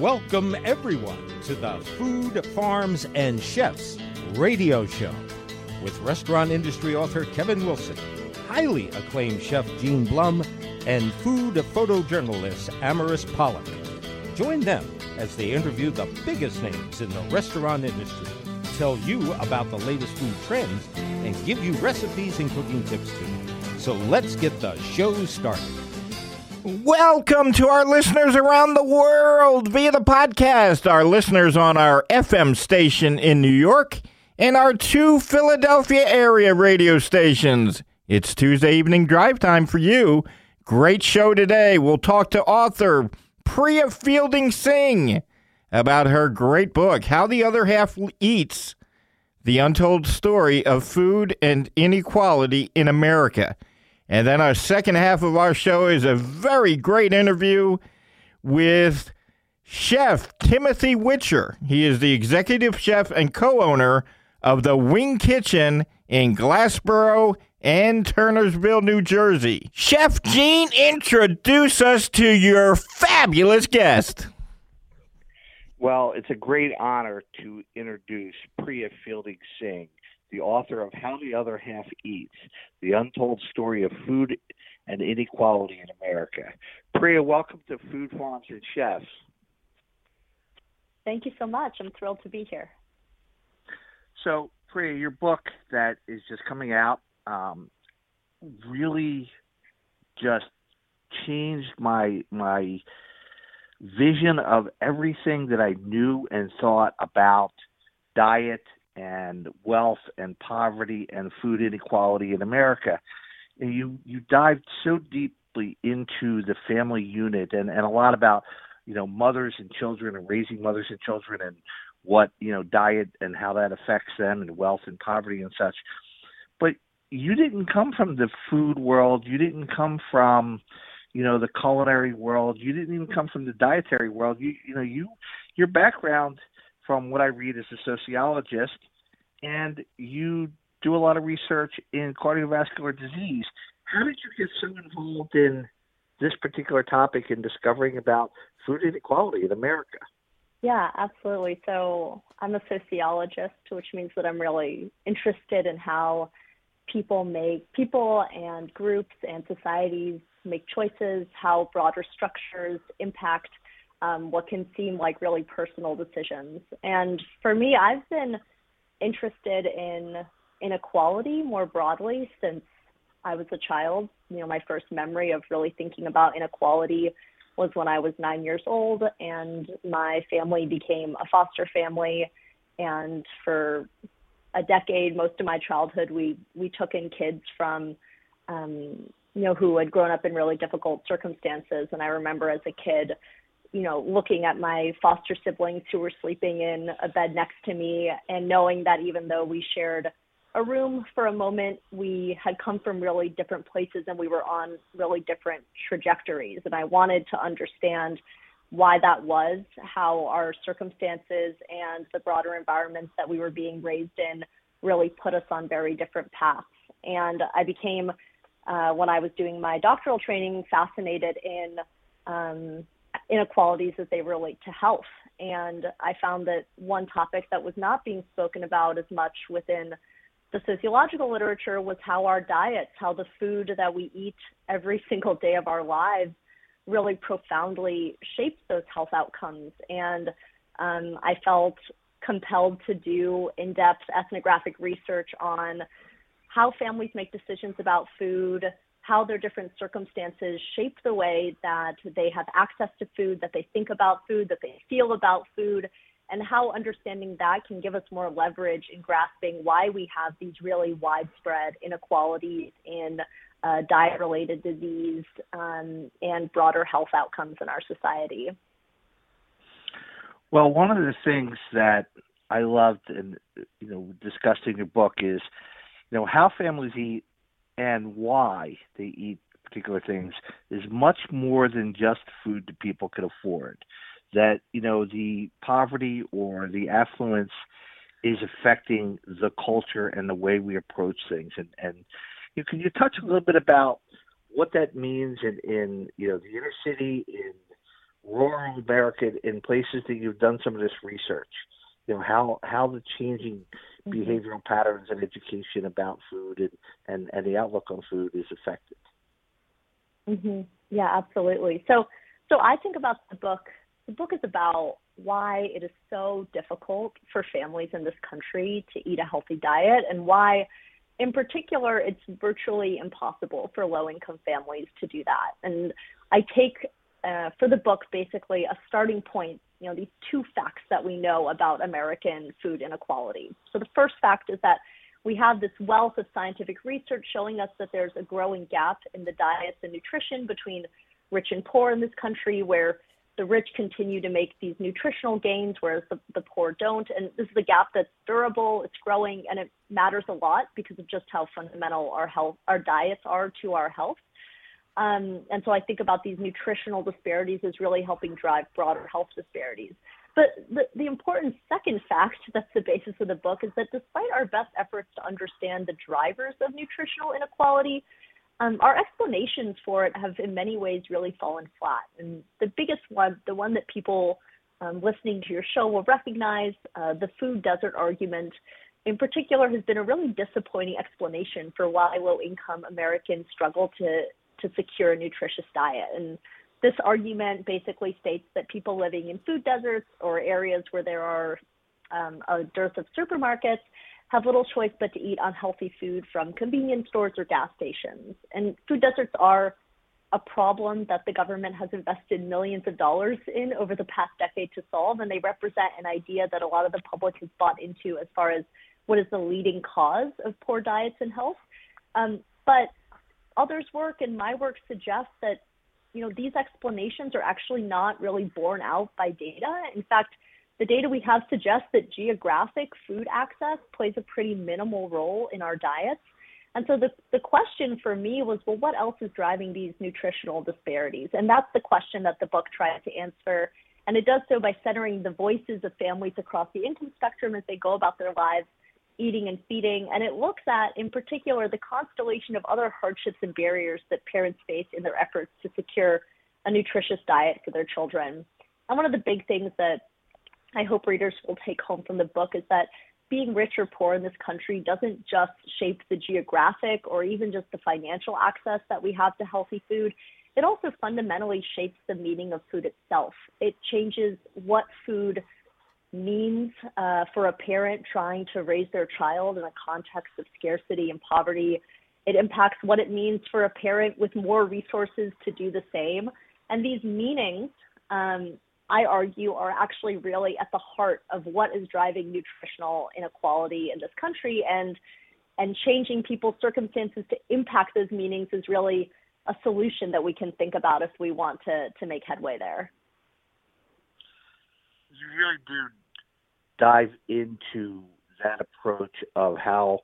Welcome, everyone, to the Food, Farms, and Chefs radio show with restaurant industry author Kevin Wilson, highly acclaimed chef Gene Blum, and food photojournalist Amaris Pollock. Join them as they interview the biggest names in the restaurant industry, tell you about the latest food trends, and give you recipes and cooking tips too. So let's get the show started. Welcome to our listeners around the world via the podcast, our listeners on our FM station in New York, and our two Philadelphia area radio stations. It's Tuesday evening drive time for you. Great show today. We'll talk to author Priya Fielding Singh about her great book, How the Other Half Eats The Untold Story of Food and Inequality in America. And then our second half of our show is a very great interview with Chef Timothy Witcher. He is the executive chef and co owner of the Wing Kitchen in Glassboro and Turnersville, New Jersey. Chef Gene, introduce us to your fabulous guest. Well, it's a great honor to introduce Priya Fielding Singh the author of How the Other Half Eats The Untold Story of Food and Inequality in America. Priya, welcome to Food Farms and Chefs. Thank you so much. I'm thrilled to be here. So, Priya, your book that is just coming out um, really just changed my my vision of everything that I knew and thought about diet and wealth and poverty and food inequality in America. And you you dived so deeply into the family unit and, and a lot about you know mothers and children and raising mothers and children and what you know diet and how that affects them and wealth and poverty and such. But you didn't come from the food world. You didn't come from you know the culinary world. You didn't even come from the dietary world. You you know you your background from what I read as a sociologist, and you do a lot of research in cardiovascular disease. How did you get so involved in this particular topic and discovering about food inequality in America? Yeah, absolutely. So I'm a sociologist, which means that I'm really interested in how people make people and groups and societies make choices, how broader structures impact um, what can seem like really personal decisions. And for me, I've been interested in inequality more broadly since I was a child. You know, my first memory of really thinking about inequality was when I was nine years old, and my family became a foster family. And for a decade, most of my childhood, we we took in kids from, um, you know, who had grown up in really difficult circumstances. And I remember as a kid, you know, looking at my foster siblings who were sleeping in a bed next to me and knowing that even though we shared a room for a moment, we had come from really different places and we were on really different trajectories. And I wanted to understand why that was, how our circumstances and the broader environments that we were being raised in really put us on very different paths. And I became, uh, when I was doing my doctoral training, fascinated in um, inequalities as they relate to health. And I found that one topic that was not being spoken about as much within the sociological literature was how our diets, how the food that we eat every single day of our lives really profoundly shapes those health outcomes. And um, I felt compelled to do in depth ethnographic research on how families make decisions about food, how their different circumstances shape the way that they have access to food, that they think about food, that they feel about food, and how understanding that can give us more leverage in grasping why we have these really widespread inequalities in uh, diet related disease um, and broader health outcomes in our society. Well, one of the things that I loved and you know discussed in your book is you know how families eat and why they eat particular things is much more than just food that people can afford. That, you know, the poverty or the affluence is affecting the culture and the way we approach things. And, and you know, can you touch a little bit about what that means in, in you know, the inner city, in rural America in places that you've done some of this research? You know how how the changing mm-hmm. behavioral patterns and education about food and, and, and the outlook on food is affected. Mm-hmm. Yeah, absolutely. So so I think about the book. The book is about why it is so difficult for families in this country to eat a healthy diet and why in particular it's virtually impossible for low income families to do that and i take uh, for the book basically a starting point you know these two facts that we know about american food inequality so the first fact is that we have this wealth of scientific research showing us that there's a growing gap in the diets and nutrition between rich and poor in this country where the rich continue to make these nutritional gains, whereas the, the poor don't. And this is a gap that's durable, it's growing, and it matters a lot because of just how fundamental our health, our diets are to our health. Um, and so I think about these nutritional disparities as really helping drive broader health disparities. But the, the important second fact that's the basis of the book is that despite our best efforts to understand the drivers of nutritional inequality, um, our explanations for it have in many ways really fallen flat. And the biggest one, the one that people um, listening to your show will recognize, uh, the food desert argument, in particular, has been a really disappointing explanation for why low income Americans struggle to, to secure a nutritious diet. And this argument basically states that people living in food deserts or areas where there are um, a dearth of supermarkets have little choice but to eat unhealthy food from convenience stores or gas stations. And food deserts are a problem that the government has invested millions of dollars in over the past decade to solve, and they represent an idea that a lot of the public has bought into as far as what is the leading cause of poor diets and health. Um, but others' work and my work suggests that you know these explanations are actually not really borne out by data. In fact, the data we have suggests that geographic food access plays a pretty minimal role in our diets. And so the, the question for me was, well, what else is driving these nutritional disparities? And that's the question that the book tries to answer. And it does so by centering the voices of families across the income spectrum as they go about their lives eating and feeding. And it looks at, in particular, the constellation of other hardships and barriers that parents face in their efforts to secure a nutritious diet for their children. And one of the big things that I hope readers will take home from the book is that being rich or poor in this country doesn't just shape the geographic or even just the financial access that we have to healthy food. It also fundamentally shapes the meaning of food itself. It changes what food means uh, for a parent trying to raise their child in a context of scarcity and poverty. It impacts what it means for a parent with more resources to do the same. And these meanings um, I argue, are actually really at the heart of what is driving nutritional inequality in this country, and and changing people's circumstances to impact those meanings is really a solution that we can think about if we want to to make headway there. You really do dive into that approach of how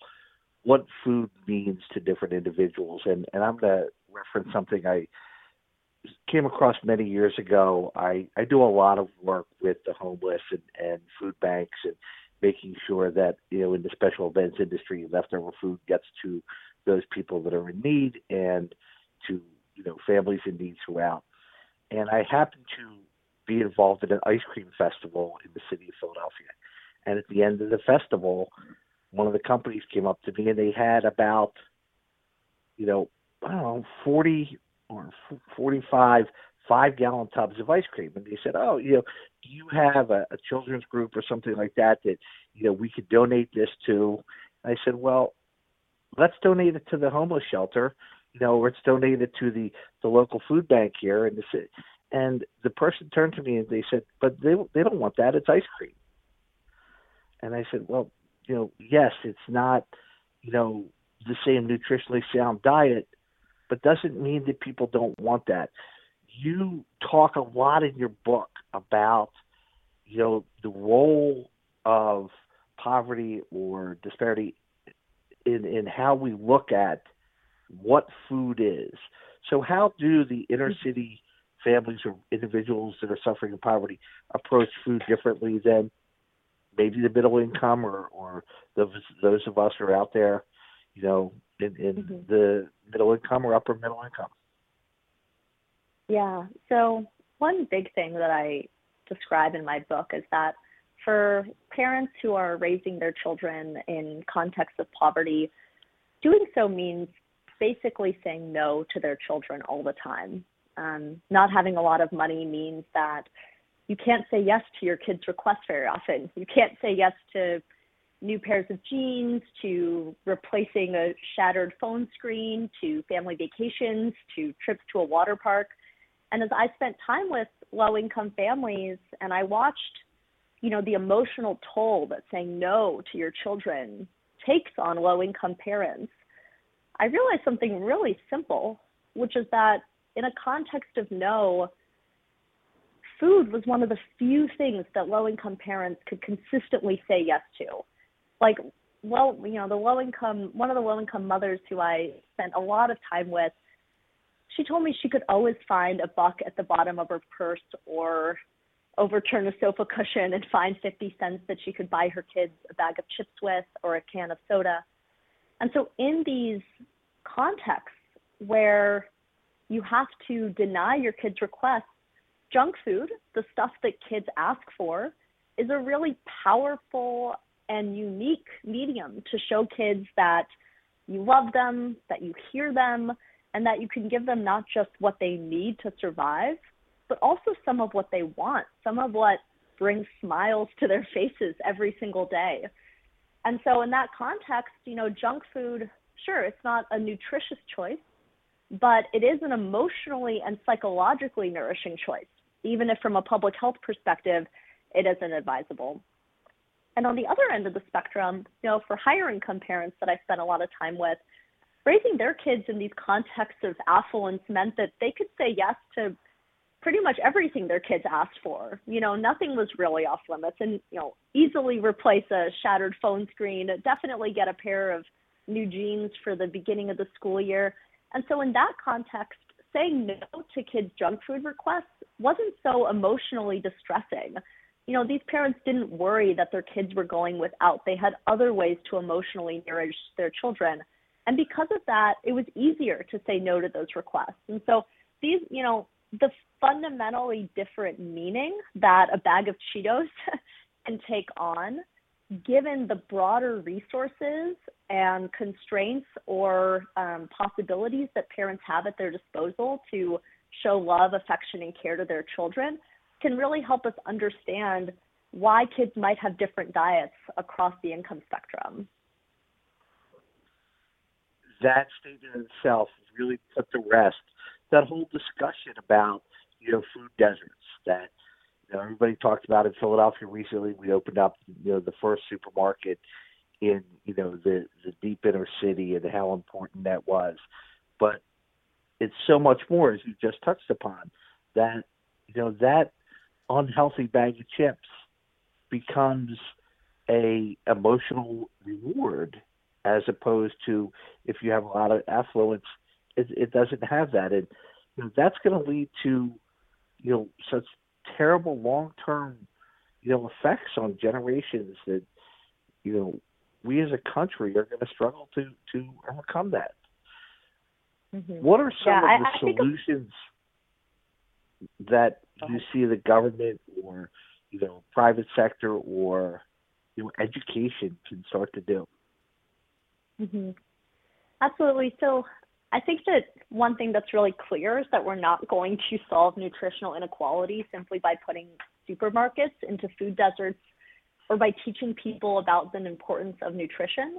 what food means to different individuals, and and I'm going to reference something I came across many years ago. I, I do a lot of work with the homeless and, and food banks and making sure that, you know, in the special events industry, leftover food gets to those people that are in need and to, you know, families in need throughout. And I happened to be involved in an ice cream festival in the city of Philadelphia. And at the end of the festival, one of the companies came up to me and they had about, you know, I don't know, 40 or 45 five gallon tubs of ice cream. And they said oh you know do you have a, a children's group or something like that that you know we could donate this to? And i said well let's donate it to the homeless shelter. You know let's donate it to the the local food bank here in the city and the person turned to me and they said but they they don't want that it's ice cream and i said well you know yes it's not you know the same nutritionally sound diet but doesn't mean that people don't want that. You talk a lot in your book about, you know, the role of poverty or disparity in, in how we look at what food is. So, how do the inner mm-hmm. city families or individuals that are suffering in poverty approach food differently than maybe the middle income or, or those, those of us who are out there, you know, in, in mm-hmm. the middle income or upper middle income? Yeah. So one big thing that I describe in my book is that for parents who are raising their children in context of poverty, doing so means basically saying no to their children all the time. Um, not having a lot of money means that you can't say yes to your kids' requests very often. You can't say yes to new pairs of jeans, to replacing a shattered phone screen, to family vacations, to trips to a water park. And as I spent time with low income families and I watched, you know, the emotional toll that saying no to your children takes on low income parents, I realized something really simple, which is that in a context of no, food was one of the few things that low income parents could consistently say yes to. Like, well, you know, the low income, one of the low income mothers who I spent a lot of time with, she told me she could always find a buck at the bottom of her purse or overturn a sofa cushion and find 50 cents that she could buy her kids a bag of chips with or a can of soda. And so, in these contexts where you have to deny your kids' requests, junk food, the stuff that kids ask for, is a really powerful and unique medium to show kids that you love them, that you hear them, and that you can give them not just what they need to survive, but also some of what they want, some of what brings smiles to their faces every single day. And so, in that context, you know, junk food, sure, it's not a nutritious choice, but it is an emotionally and psychologically nourishing choice, even if from a public health perspective, it isn't advisable. And on the other end of the spectrum, you know, for higher income parents that I spent a lot of time with, raising their kids in these contexts of affluence meant that they could say yes to pretty much everything their kids asked for. You know, nothing was really off limits and, you know, easily replace a shattered phone screen, definitely get a pair of new jeans for the beginning of the school year. And so in that context, saying no to kids' junk food requests wasn't so emotionally distressing. You know, these parents didn't worry that their kids were going without. They had other ways to emotionally nourish their children. And because of that, it was easier to say no to those requests. And so these, you know, the fundamentally different meaning that a bag of Cheetos can take on, given the broader resources and constraints or um, possibilities that parents have at their disposal to show love, affection, and care to their children, can really help us understand why kids might have different diets across the income spectrum. That statement itself really put to rest that whole discussion about you know food deserts that you know everybody talked about in Philadelphia recently. We opened up you know the first supermarket in you know the the deep inner city and how important that was, but it's so much more as you just touched upon that you know that unhealthy bag of chips becomes a emotional reward as opposed to if you have a lot of affluence, it, it doesn't have that, and you know, that's going to lead to you know such terrible long term you know effects on generations that you know we as a country are going to struggle to to overcome that. Mm-hmm. What are some yeah, of the I, I solutions that you see the government or you know private sector or you know education can start to do? Mm-hmm. Absolutely. So I think that one thing that's really clear is that we're not going to solve nutritional inequality simply by putting supermarkets into food deserts or by teaching people about the importance of nutrition.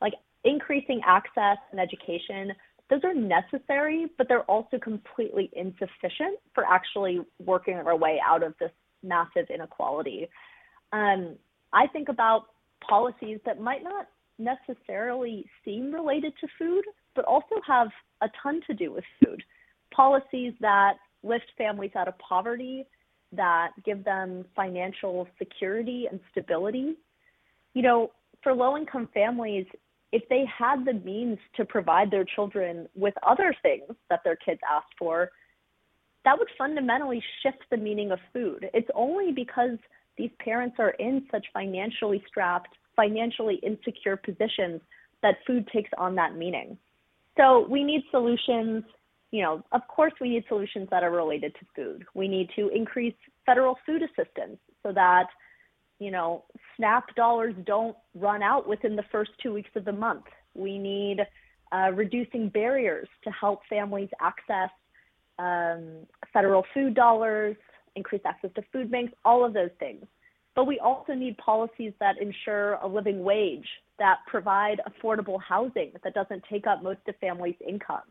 Like increasing access and education, those are necessary, but they're also completely insufficient for actually working our way out of this massive inequality. Um, I think about policies that might not necessarily seem related to food, but also have a ton to do with food. Policies that lift families out of poverty, that give them financial security and stability. You know, for low income families, if they had the means to provide their children with other things that their kids asked for, that would fundamentally shift the meaning of food. It's only because these parents are in such financially strapped financially insecure positions that food takes on that meaning. So we need solutions you know, of course, we need solutions that are related to food. We need to increase federal food assistance so that, you know, SNAP dollars don't run out within the first two weeks of the month. We need uh, reducing barriers to help families access um, federal food dollars, increase access to food banks, all of those things. But we also need policies that ensure a living wage, that provide affordable housing that doesn't take up most of families' income.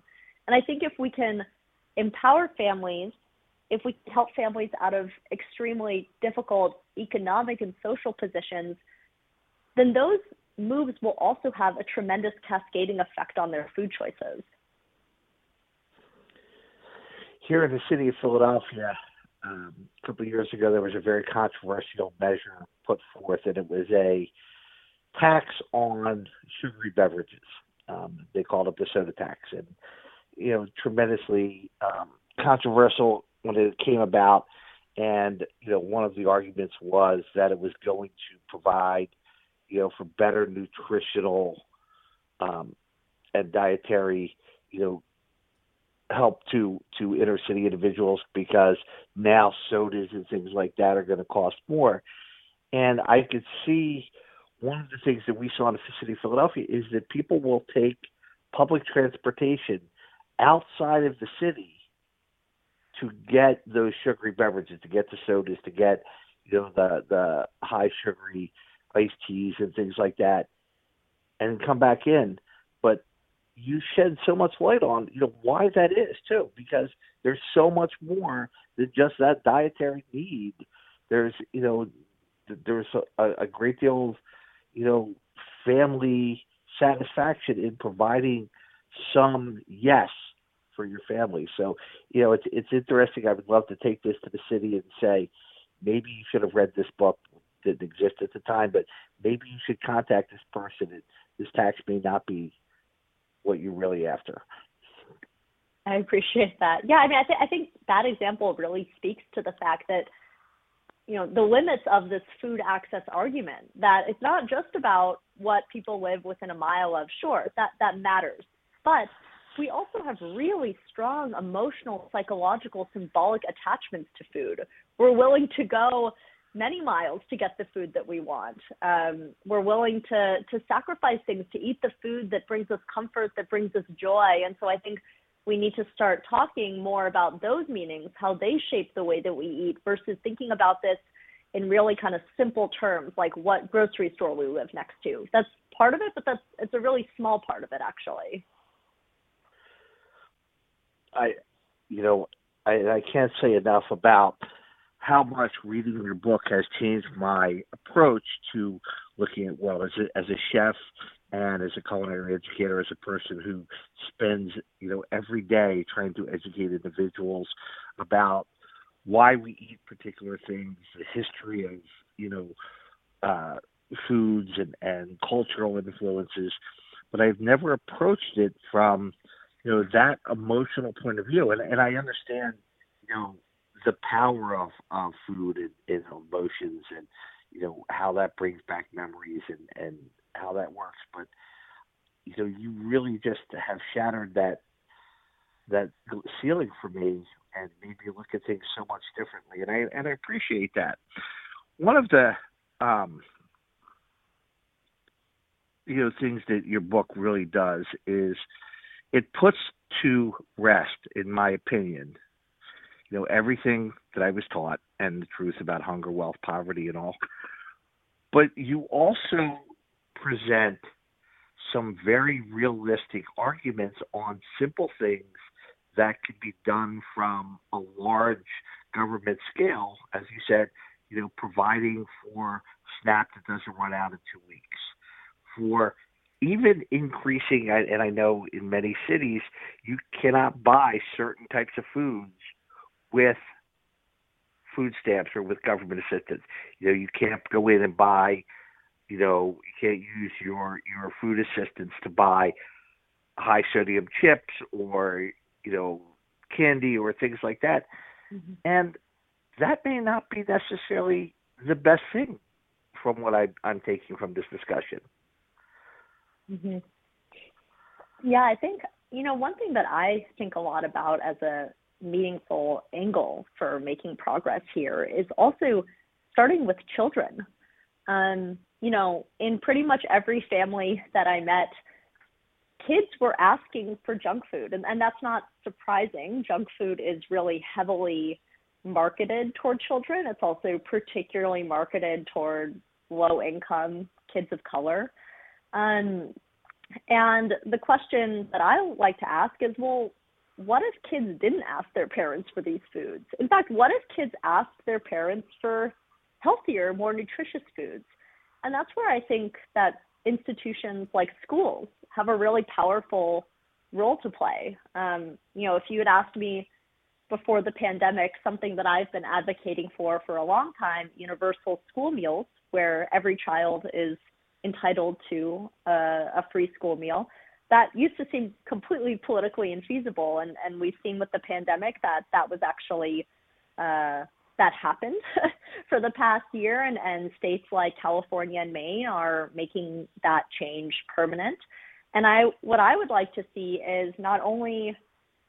And I think if we can empower families, if we help families out of extremely difficult economic and social positions, then those moves will also have a tremendous cascading effect on their food choices. Here in the city of Philadelphia, um, a couple of years ago, there was a very controversial measure put forth, and it was a tax on sugary beverages. Um, they called it the soda tax, and you know, tremendously um, controversial when it came about. And you know, one of the arguments was that it was going to provide, you know, for better nutritional um, and dietary, you know, help to to inner city individuals because now sodas and things like that are going to cost more. And I could see one of the things that we saw in the city of Philadelphia is that people will take public transportation outside of the city to get those sugary beverages, to get the sodas, to get you know the the high sugary iced teas and things like that, and come back in. But you shed so much light on you know why that is too, because there's so much more than just that dietary need. There's you know there's a, a great deal of you know family satisfaction in providing some yes for your family. So, you know, it's it's interesting. I would love to take this to the city and say, maybe you should have read this book that existed at the time, but maybe you should contact this person. And this tax may not be what you're really after. I appreciate that. Yeah, I mean, I, th- I think that example really speaks to the fact that you know the limits of this food access argument that it's not just about what people live within a mile of sure that that matters but we also have really strong emotional, psychological, symbolic attachments to food. We're willing to go many miles to get the food that we want. Um, we're willing to to sacrifice things to eat the food that brings us comfort, that brings us joy. And so I think we need to start talking more about those meanings, how they shape the way that we eat, versus thinking about this in really kind of simple terms, like what grocery store we live next to. That's part of it, but that's it's a really small part of it actually. I, you know, I, I can't say enough about how much reading your book has changed my approach to looking at well as a, as a chef and as a culinary educator, as a person who spends you know every day trying to educate individuals about why we eat particular things, the history of you know uh, foods and and cultural influences, but I've never approached it from you know that emotional point of view. And and I understand you know the power of of food and, and emotions and you know how that brings back memories and and how that works. But you know you really just have shattered that that ceiling for me and made me look at things so much differently. And I and I appreciate that. One of the um you know things that your book really does is it puts to rest, in my opinion, you know, everything that I was taught and the truth about hunger, wealth, poverty, and all. But you also present some very realistic arguments on simple things that could be done from a large government scale, as you said, you know, providing for SNAP that doesn't run out in two weeks, for even increasing, and I know in many cities, you cannot buy certain types of foods with food stamps or with government assistance. You know, you can't go in and buy, you know, you can't use your your food assistance to buy high sodium chips or you know candy or things like that. Mm-hmm. And that may not be necessarily the best thing from what I, I'm taking from this discussion. Mm-hmm. Yeah, I think you know, one thing that I think a lot about as a meaningful angle for making progress here is also starting with children. Um, you know, in pretty much every family that I met, kids were asking for junk food, and, and that's not surprising. Junk food is really heavily marketed toward children. It's also particularly marketed toward low income kids of color. Um, and the question that I like to ask is well, what if kids didn't ask their parents for these foods? In fact, what if kids asked their parents for healthier, more nutritious foods? And that's where I think that institutions like schools have a really powerful role to play. Um, you know, if you had asked me before the pandemic, something that I've been advocating for for a long time, universal school meals, where every child is entitled to a, a free school meal. That used to seem completely politically infeasible, and, and we've seen with the pandemic that that was actually uh, that happened for the past year, and, and states like California and Maine are making that change permanent. And I, what I would like to see is not only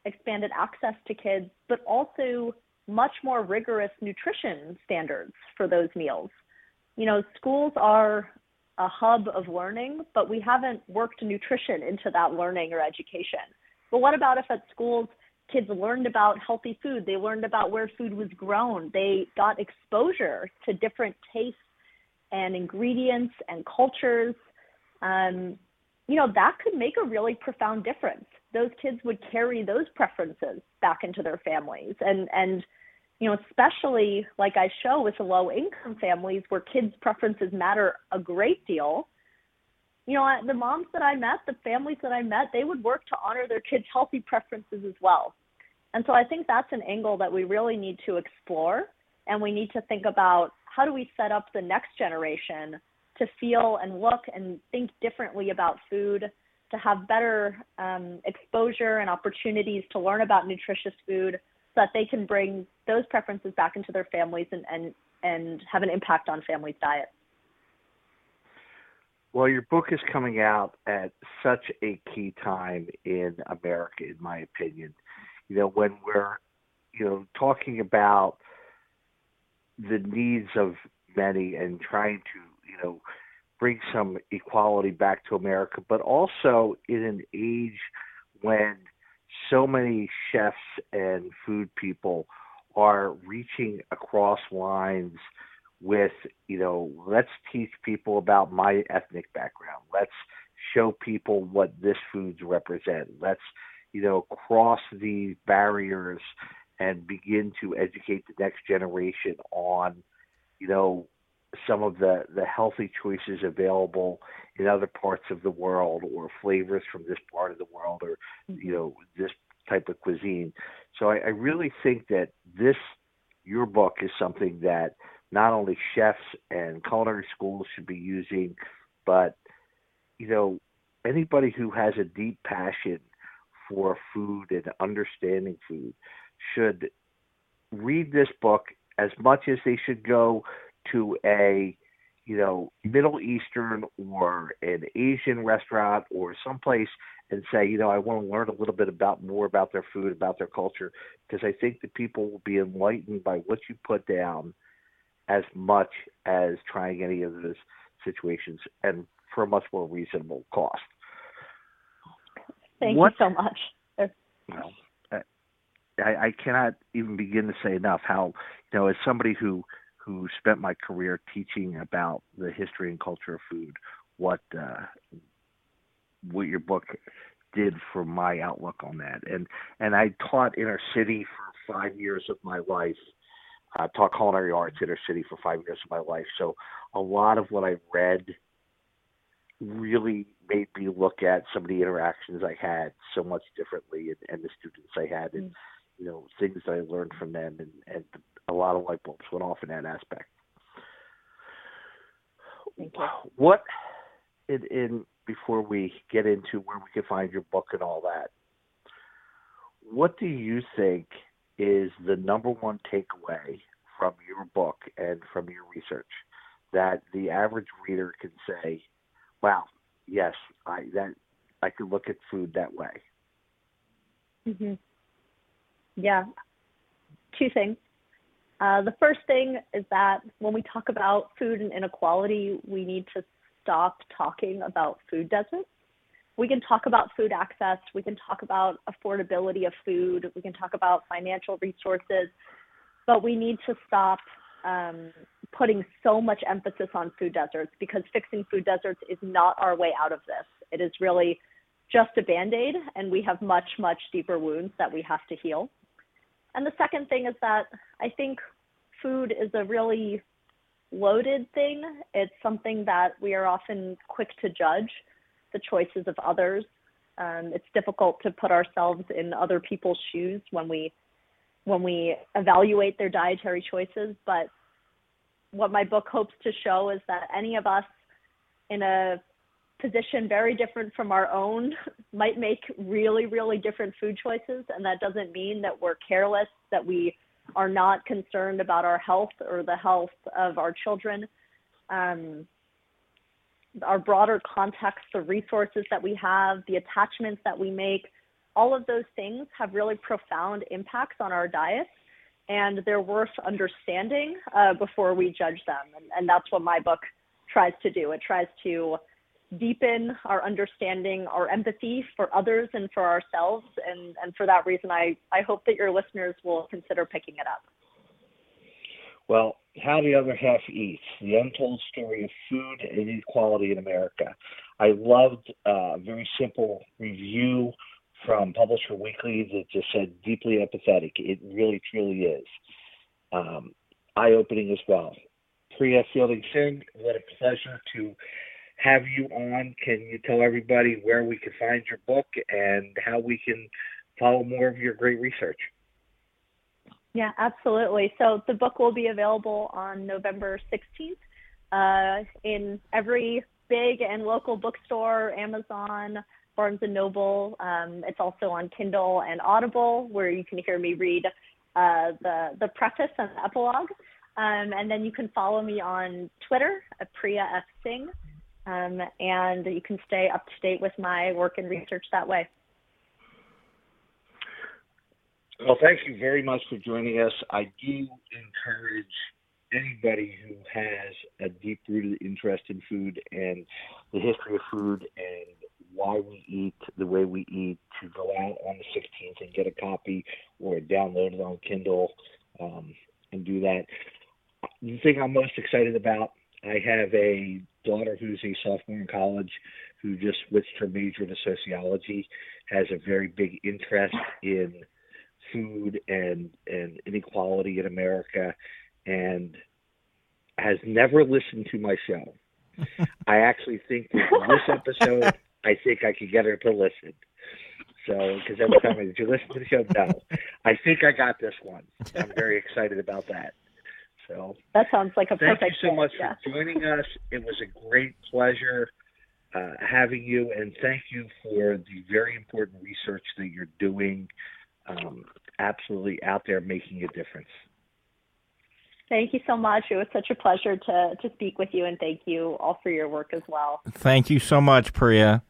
expanded access to kids, but also much more rigorous nutrition standards for those meals. You know, schools are a hub of learning, but we haven't worked nutrition into that learning or education. But what about if at schools kids learned about healthy food, they learned about where food was grown, they got exposure to different tastes and ingredients and cultures? Um, you know, that could make a really profound difference those kids would carry those preferences back into their families and and you know especially like i show with the low income families where kids preferences matter a great deal you know the moms that i met the families that i met they would work to honor their kids healthy preferences as well. And so i think that's an angle that we really need to explore and we need to think about how do we set up the next generation to feel and look and think differently about food to have better um, exposure and opportunities to learn about nutritious food so that they can bring those preferences back into their families and, and, and have an impact on families' diets. Well, your book is coming out at such a key time in America, in my opinion. You know, when we're, you know, talking about the needs of many and trying to, you know, bring some equality back to America, but also in an age when so many chefs and food people are reaching across lines with, you know, let's teach people about my ethnic background. Let's show people what this foods represent. Let's, you know, cross these barriers and begin to educate the next generation on, you know, some of the the healthy choices available in other parts of the world or flavors from this part of the world or you know this type of cuisine. So I, I really think that this your book is something that not only chefs and culinary schools should be using but you know anybody who has a deep passion for food and understanding food should read this book as much as they should go to a you know Middle Eastern or an Asian restaurant or someplace and say, you know, I want to learn a little bit about more about their food, about their culture, because I think that people will be enlightened by what you put down as much as trying any of those situations and for a much more reasonable cost. Thank what, you so much. Well, I, I cannot even begin to say enough how, you know, as somebody who who spent my career teaching about the history and culture of food, what uh, what your book did for my outlook on that. And and I taught inner city for five years of my life. I taught culinary arts inner city for five years of my life. So a lot of what I read really made me look at some of the interactions I had so much differently and, and the students I had and mm. you know things that I learned from them and and a lot of light bulbs went off in that aspect. What in, in before we get into where we can find your book and all that, what do you think is the number one takeaway from your book and from your research that the average reader can say, "Wow, yes, I that I could look at food that way." Mm-hmm. Yeah. Two things. Uh, the first thing is that when we talk about food and inequality, we need to stop talking about food deserts. We can talk about food access, we can talk about affordability of food, we can talk about financial resources, but we need to stop um, putting so much emphasis on food deserts because fixing food deserts is not our way out of this. It is really just a band aid, and we have much, much deeper wounds that we have to heal. And the second thing is that I think food is a really loaded thing. It's something that we are often quick to judge the choices of others. Um, it's difficult to put ourselves in other people's shoes when we when we evaluate their dietary choices. But what my book hopes to show is that any of us in a position very different from our own might make really, really different food choices. And that doesn't mean that we're careless, that we are not concerned about our health or the health of our children. Um, our broader context, the resources that we have, the attachments that we make, all of those things have really profound impacts on our diets and they're worth understanding uh, before we judge them. And, and that's what my book tries to do. It tries to deepen our understanding, our empathy for others and for ourselves. And, and for that reason, I, I hope that your listeners will consider picking it up. Well, How the Other Half Eats, the untold story of food and inequality in America. I loved uh, a very simple review from Publisher Weekly that just said deeply empathetic. It really, truly is. Um, eye opening as well. Priya Fielding Singh, what a pleasure to have you on. Can you tell everybody where we can find your book and how we can follow more of your great research? Yeah, absolutely. So the book will be available on November 16th uh, in every big and local bookstore, Amazon, Barnes and Noble. Um, it's also on Kindle and Audible, where you can hear me read uh, the the preface and the epilogue. Um, and then you can follow me on Twitter at Priya F Singh, um, and you can stay up to date with my work and research that way. Well, thank you very much for joining us. I do encourage anybody who has a deep rooted interest in food and the history of food and why we eat the way we eat to go out on the 16th and get a copy or download it on Kindle um, and do that. The thing I'm most excited about, I have a daughter who's a sophomore in college who just switched her major to sociology, has a very big interest in food and, and inequality in America, and has never listened to my show. I actually think that this episode I think I could get her to listen. So, because every time I, did you listen to the show? No. I think I got this one. I'm very excited about that. So that sounds like a thank perfect. Thank you so much yeah. for joining us. It was a great pleasure uh, having you, and thank you for the very important research that you're doing. Um, absolutely out there making a difference. Thank you so much. It was such a pleasure to to speak with you, and thank you all for your work as well. Thank you so much, Priya.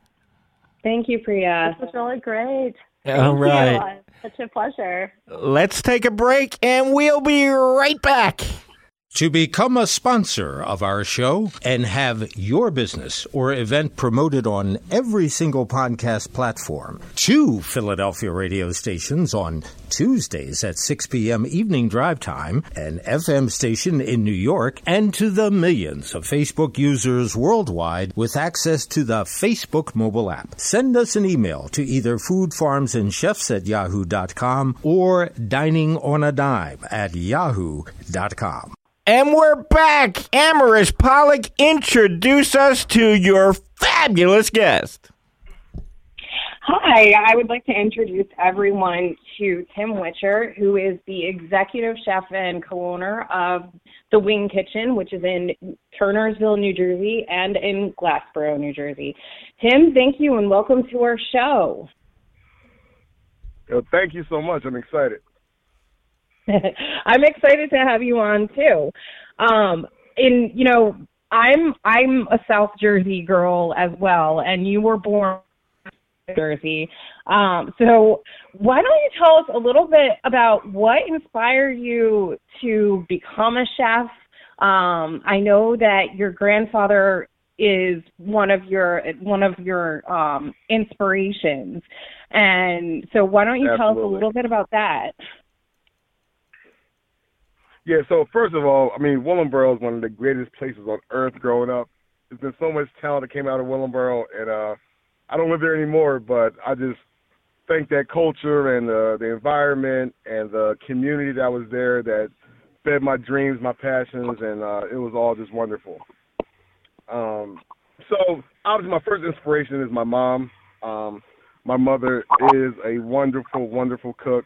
Thank you, Priya. This was really great. Thank All right. You. Such a pleasure. Let's take a break and we'll be right back. To become a sponsor of our show and have your business or event promoted on every single podcast platform, two Philadelphia radio stations on Tuesdays at 6 p.m. evening drive time, an FM station in New York, and to the millions of Facebook users worldwide with access to the Facebook mobile app. Send us an email to either foodfarmsandchefs at yahoo.com or diningonadime at yahoo.com. And we're back. Amaris Pollock, introduce us to your fabulous guest. Hi, I would like to introduce everyone to Tim Witcher, who is the executive chef and co owner of the Wing Kitchen, which is in Turnersville, New Jersey, and in Glassboro, New Jersey. Tim, thank you and welcome to our show. Well, thank you so much. I'm excited. I'm excited to have you on too. Um, in you know, I'm I'm a South Jersey girl as well, and you were born in Jersey. Um, so why don't you tell us a little bit about what inspired you to become a chef? Um, I know that your grandfather is one of your one of your um, inspirations, and so why don't you Absolutely. tell us a little bit about that? Yeah, so first of all, I mean, Willingboro is one of the greatest places on earth growing up. There's been so much talent that came out of Willingboro, and uh, I don't live there anymore, but I just think that culture and uh, the environment and the community that was there that fed my dreams, my passions, and uh, it was all just wonderful. Um, so obviously, my first inspiration is my mom. Um, my mother is a wonderful, wonderful cook,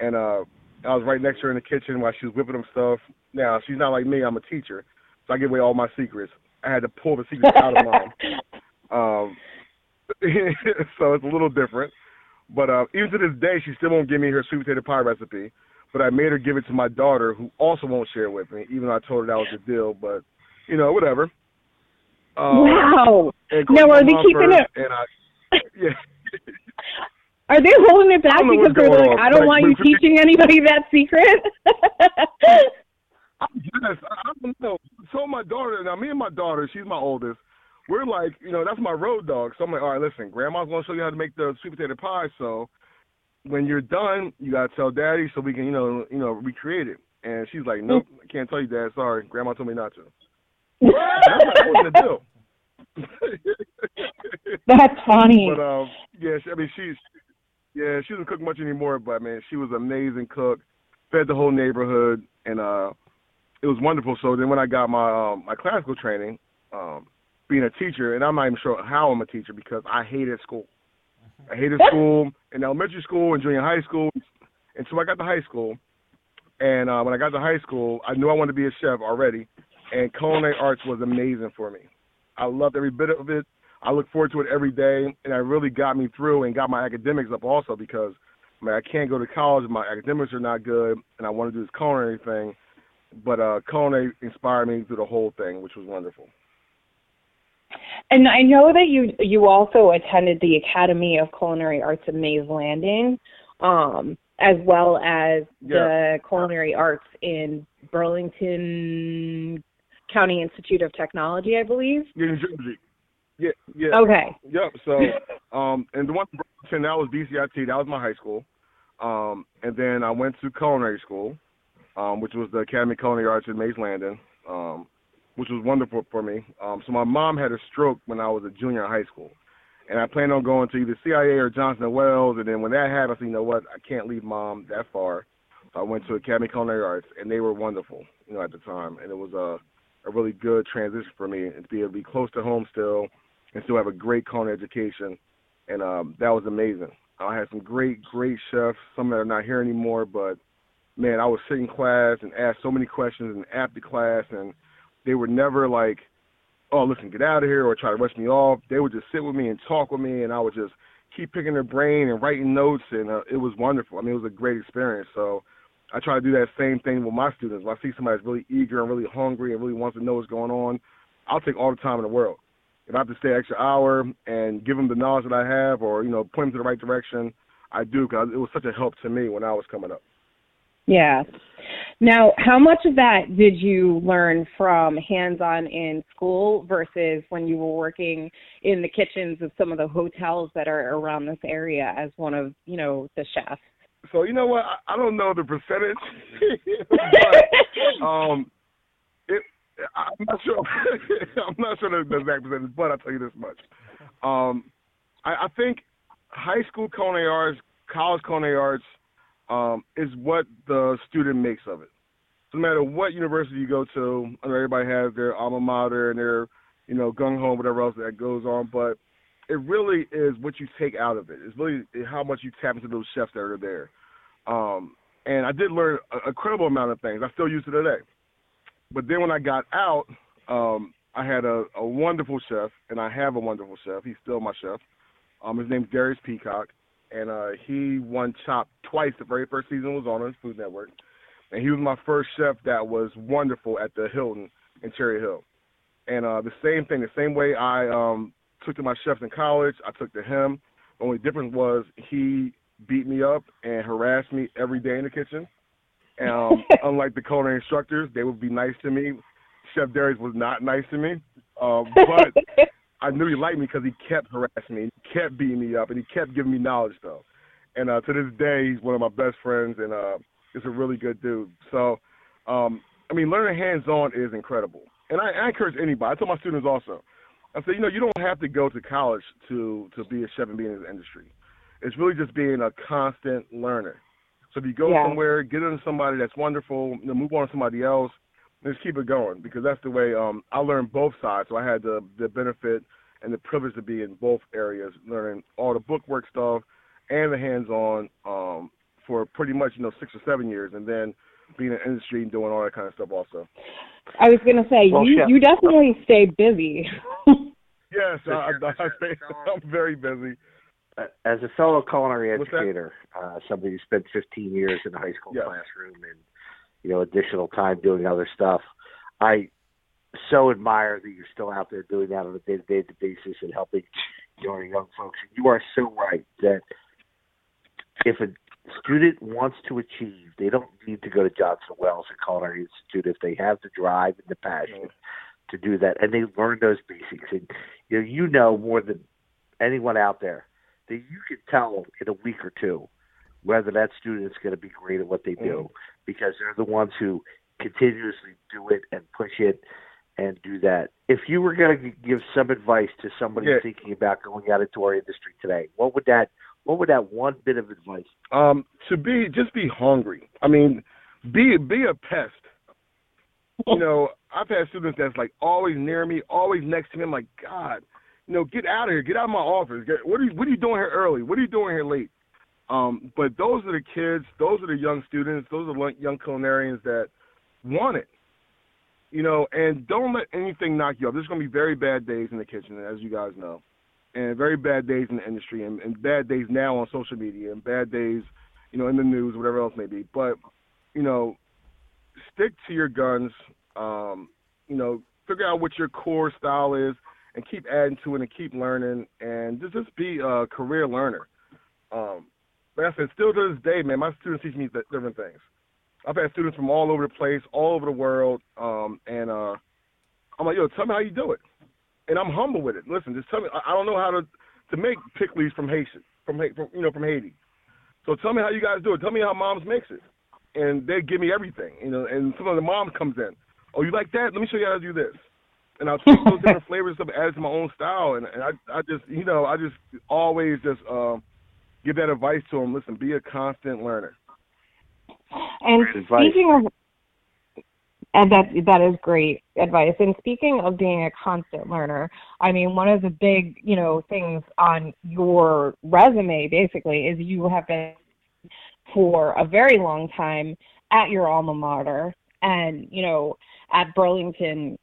and uh, I was right next to her in the kitchen while she was whipping them stuff. Now she's not like me; I'm a teacher, so I give away all my secrets. I had to pull the secrets out of mom. Um, so it's a little different. But uh, even to this day, she still won't give me her sweet potato pie recipe. But I made her give it to my daughter, who also won't share it with me, even though I told her that was the deal. But you know, whatever. Um, wow! Now, are they keeping it- And I, yeah. Are they holding it back I don't know because they're like, on. I don't Like, want you teaching anybody that secret? Yes, I I don't know. So my daughter, now me and my daughter, she's my oldest. We're like, you know, that's my road dog. So I'm like, all right, listen, grandma's gonna show you how to make the sweet potato pie. So when you're done, you gotta tell daddy so we can, you know, you know, recreate it. And she's like, nope, I can't tell you, dad. Sorry, grandma told me not to. And I'm like, wasn't a deal. That's funny. But um, yeah, I mean, she's yeah, she doesn't cook much anymore, but man, she was an amazing cook. Fed the whole neighborhood, and uh, it was wonderful. So then when I got my um, my classical training, um, being a teacher, and I'm not even sure how I'm a teacher because I hated school. I hated school in elementary school and junior high school, and so I got to high school. And uh, when I got to high school, I knew I wanted to be a chef already, and culinary arts was amazing for me. I loved every bit of it. I look forward to it every day, and it really got me through and got my academics up also because I mean I can't go to college, and my academics are not good, and I want to do this culinary thing. But uh, culinary inspired me through the whole thing, which was wonderful. And I know that you you also attended the Academy of Culinary Arts at Mays Landing, um, as well as the Culinary Arts in Burlington County Institute of Technology, I believe. Yeah, New Jersey. Yeah, yeah. Okay. Yep. So, um, and the one Burlington, that was BCIT. That was my high school. Um, and then I went to culinary school, um, which was the Academy of Culinary Arts in Mays Landing, um, which was wonderful for me. Um, so my mom had a stroke when I was a junior in high school, and I planned on going to either CIA or Johnson and Wales. And then when that happened, I said, you know what, I can't leave mom that far. So I went to Academy of Culinary Arts, and they were wonderful, you know, at the time, and it was a a really good transition for me and to be able to be close to home still and still have a great culinary education. And um, that was amazing. I had some great, great chefs, some that are not here anymore, but man, I would sit in class and ask so many questions and after class, and they were never like, oh, listen, get out of here or try to rush me off. They would just sit with me and talk with me, and I would just keep picking their brain and writing notes, and uh, it was wonderful. I mean, it was a great experience. So I try to do that same thing with my students. When I see somebody that's really eager and really hungry and really wants to know what's going on, I'll take all the time in the world. If I have to stay an extra hour and give them the knowledge that I have, or you know, point them to the right direction, I do because it was such a help to me when I was coming up. Yeah. Now, how much of that did you learn from hands-on in school versus when you were working in the kitchens of some of the hotels that are around this area as one of, you know, the chefs? So you know what? I, I don't know the percentage, but um. I'm not sure. I'm not sure the exact percentage, but I'll tell you this much. Um, I, I think high school culinary arts, college culinary arts, um, is what the student makes of it. So no matter what university you go to, I know everybody has their alma mater and their, you know, gung ho, whatever else that goes on, but it really is what you take out of it. It's really how much you tap into those chefs that are there. Um, and I did learn a, a credible amount of things. I still use it today. But then when I got out, um, I had a, a wonderful chef, and I have a wonderful chef. He's still my chef. Um, his name's Darius Peacock, and uh, he won Chop twice. The very first season was on his Food Network, and he was my first chef that was wonderful at the Hilton in Cherry Hill. And uh, the same thing, the same way I um, took to my chefs in college, I took to him. The only difference was he beat me up and harassed me every day in the kitchen. Um, unlike the culinary instructors, they would be nice to me. Chef Darius was not nice to me, uh, but I knew he liked me because he kept harassing me, he kept beating me up, and he kept giving me knowledge though. And uh, to this day, he's one of my best friends, and uh, is a really good dude. So, um, I mean, learning hands-on is incredible, and I, I encourage anybody. I tell my students also, I say, you know, you don't have to go to college to to be a chef and be in this industry. It's really just being a constant learner. So if you go Yeah. somewhere, get into somebody that's wonderful, you know, move on to somebody else, and just keep it going because that's the way um, I learned both sides. So I had the the benefit and the privilege to be in both areas, learning all the bookwork stuff and the hands-on um, for pretty much you know six or seven years, and then being in the industry and doing all that kind of stuff also. I was gonna say Well, you Chef- you definitely stay busy. Yes, I, I, I stay, I'm very busy. Uh, as a fellow culinary educator, uh, somebody who spent 15 years in a high school Yes. classroom and you know additional time doing other stuff, I so admire that you're still out there doing that on a day-to-day basis and helping your young folks. You are so right that if a student wants to achieve, they don't need to go to Johnson Wales or Culinary Institute if they have the drive and the passion to do that, and they learn those basics. And you know, you know more than anyone out there that you can tell in a week or two whether that student is going to be great at what they do because they're the ones who continuously do it and push it and do that. If you were going to give some advice to somebody Yeah. thinking about going out into our industry today, what would that what would that one bit of advice? Um, to be just be hungry. I mean, be be a pest. You know, I've had students that's like always near me, always next to me. I'm like, God, you know, get out of here, get out of my office. Get, what are you What are you doing here early? What are you doing here late? Um, but those are the kids, those are the young students, those are the young culinarians that want it. You know, and don't let anything knock you off. There's going to be very bad days in the kitchen, as you guys know, and very bad days in the industry, and, and bad days now on social media, and bad days, you know, in the news, whatever else may be. But you know, stick to your guns. Um, you know, figure out what your core style is, and keep adding to it, and keep learning, and just just be a career learner. Um, like I said, still to this day, man, my students teach me different things. I've had students from all over the place, all over the world, um, and uh, I'm like, yo, tell me how you do it, and I'm humble with it. Listen, just tell me. I, I don't know how to to make pickles from Haitian, from, from you know from Haiti. So tell me how you guys do it. Tell me how mom's makes it, and they give me everything. You know, and some of the mom comes in. Oh, you like that? Let me show you how to do this. And I'll take those different flavors and stuff, add it to my own style, and, and I, I just, you know, I just always just um, give that advice to them. Listen, be a constant learner. And Great advice. speaking of, and that that is great advice. And speaking of being a constant learner, I mean, one of the big, you know, things on your resume basically is you have been for a very long time at your alma mater, and you know, at Burlington,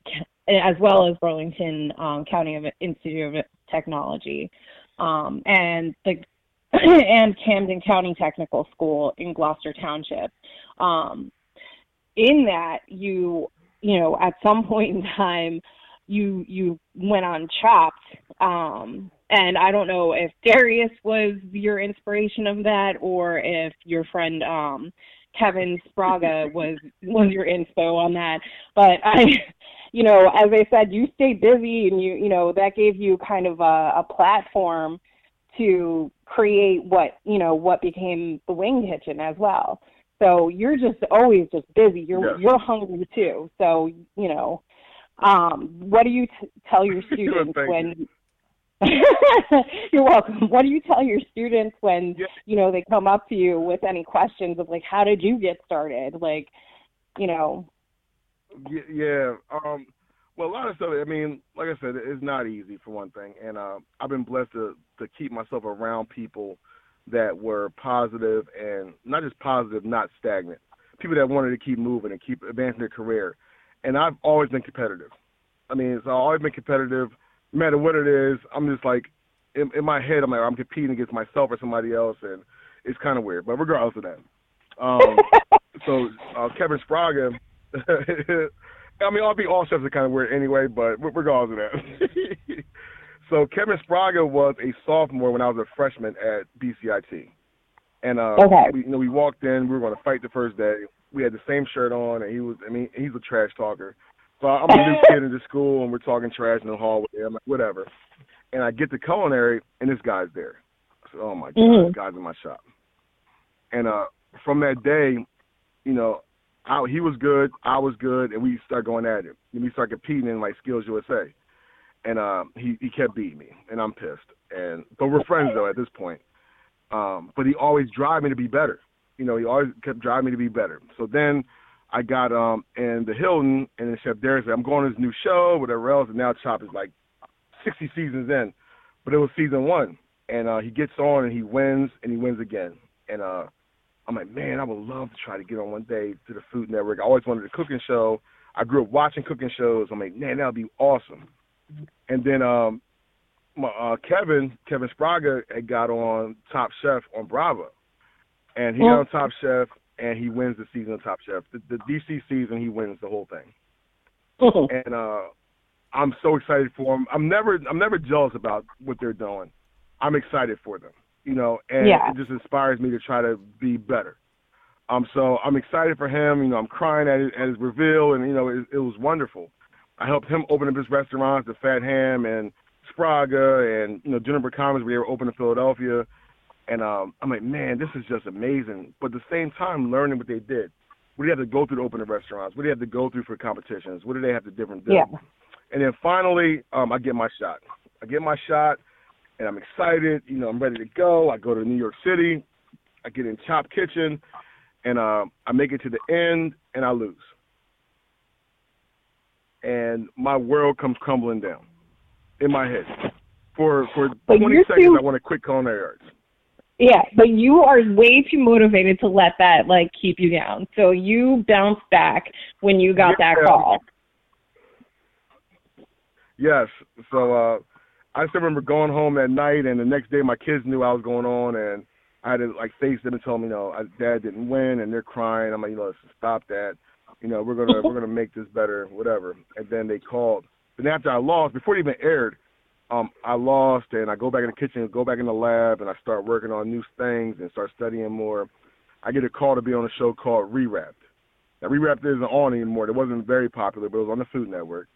as well as Burlington um, County of Institute of Technology, um, and the and Camden County Technical School in Gloucester Township. Um, in that, you you know, at some point in time, you you went on Chopped, um, and I don't know if Darius was your inspiration of that or if your friend um, Kevin Sbraga was was your inspo on that. But I, you know, as I said, you stayed busy, and you you know that gave you kind of a, a platform to create what you know what became the wing kitchen as well. So you're just always just busy. You're Yes. you're hungry too. So you know um what do you t- tell your students when you're welcome. What do you tell your students when Yeah. you know they come up to you with any questions of like how did you get started? Like you know Y- Yeah. Um, well, a lot of stuff. I mean, like I said, it's not easy for one thing, and uh, I've been blessed to to keep myself around people that were positive and not just positive, not stagnant. People that wanted to keep moving and keep advancing their career. And I've always been competitive. I mean, so I've always been competitive, no matter what it is. I'm just like, in, in my head, I'm like, I'm competing against myself or somebody else, and it's kind of weird. But regardless of that, um, so uh, Kevin Sbraga. I mean, I'll be all chefs are kind of weird anyway, but regardless of that. so Kevin Sbraga was a sophomore when I was a freshman at BCIT. And uh, okay. we, you know, we walked in. We were going to fight the first day. We had the same shirt on, and he was. I mean, he's a trash talker. So I'm a new kid in the school, and we're talking trash in the hallway. I'm like, whatever. And I get to culinary, and this guy's there. Said, oh my god, Mhm. this guy's in my shop. And uh, from that day, you know, I, he was good, I was good, and we start going at it. And we start competing in like Skills USA. And uh, he he kept beating me, and I'm pissed. And but we're friends though at this point. Um, but he always drive me to be better. You know, he always kept driving me to be better. So then I got um in the Hilton, and then Chef said, "I'm going to this new show, whatever else." And now Chop is like 60 seasons in, but it was season one, and uh, he gets on and he wins, and he wins again. And uh, I'm like, man, I would love to try to get on one day to the Food Network. I always wanted a cooking show. I grew up watching cooking shows. I'm like, man, that would be awesome. And then um, my, uh, Kevin, Kevin Sbraga, had got on Top Chef on Bravo, and he got on Top Chef, and he wins the season of Top Chef. The, the DC season, he wins the whole thing. Oh. And uh, I'm so excited for him. I'm never, I'm never jealous about what they're doing. I'm excited for them, you know, and Yeah. it just inspires me to try to be better. Um, so I'm excited for him. You know, I'm crying at his, at his reveal, and you know, it, it was wonderful. I helped him open up his restaurants, the Fat Ham and Sbraga, and you know, Juniper Commons. We were open in Philadelphia, and um, I'm like, man, this is just amazing. But at the same time, learning what they did. What do you have to go through to open the restaurants? What do you have to go through for competitions? What do they have to different do? Yeah. And then finally, um, I get my shot. I get my shot, and I'm excited. You know, I'm ready to go. I go to New York City. I get in Chop Kitchen, and uh, I make it to the end, and I lose. And my world comes crumbling down in my head. For for But 20 seconds, too- I want to quit culinary arts. Yeah, but you are way too motivated to let that like keep you down. So you bounced back when you got that call. Yes. So uh I still remember going home that night and the next day my kids knew I was going on and I had to like face them and tell them, you know, dad didn't win and they're crying. I'm like, you know, stop that. You know, we're gonna we're gonna make this better, whatever. And then they called. Then after I lost, before it even aired, um, I lost and I go back in the kitchen, go back in the lab and I start working on new things and start studying more. I get a call to be on a show called Rewrapped. Now Rewrapped isn't on anymore. It wasn't very popular, but it was on the Food Network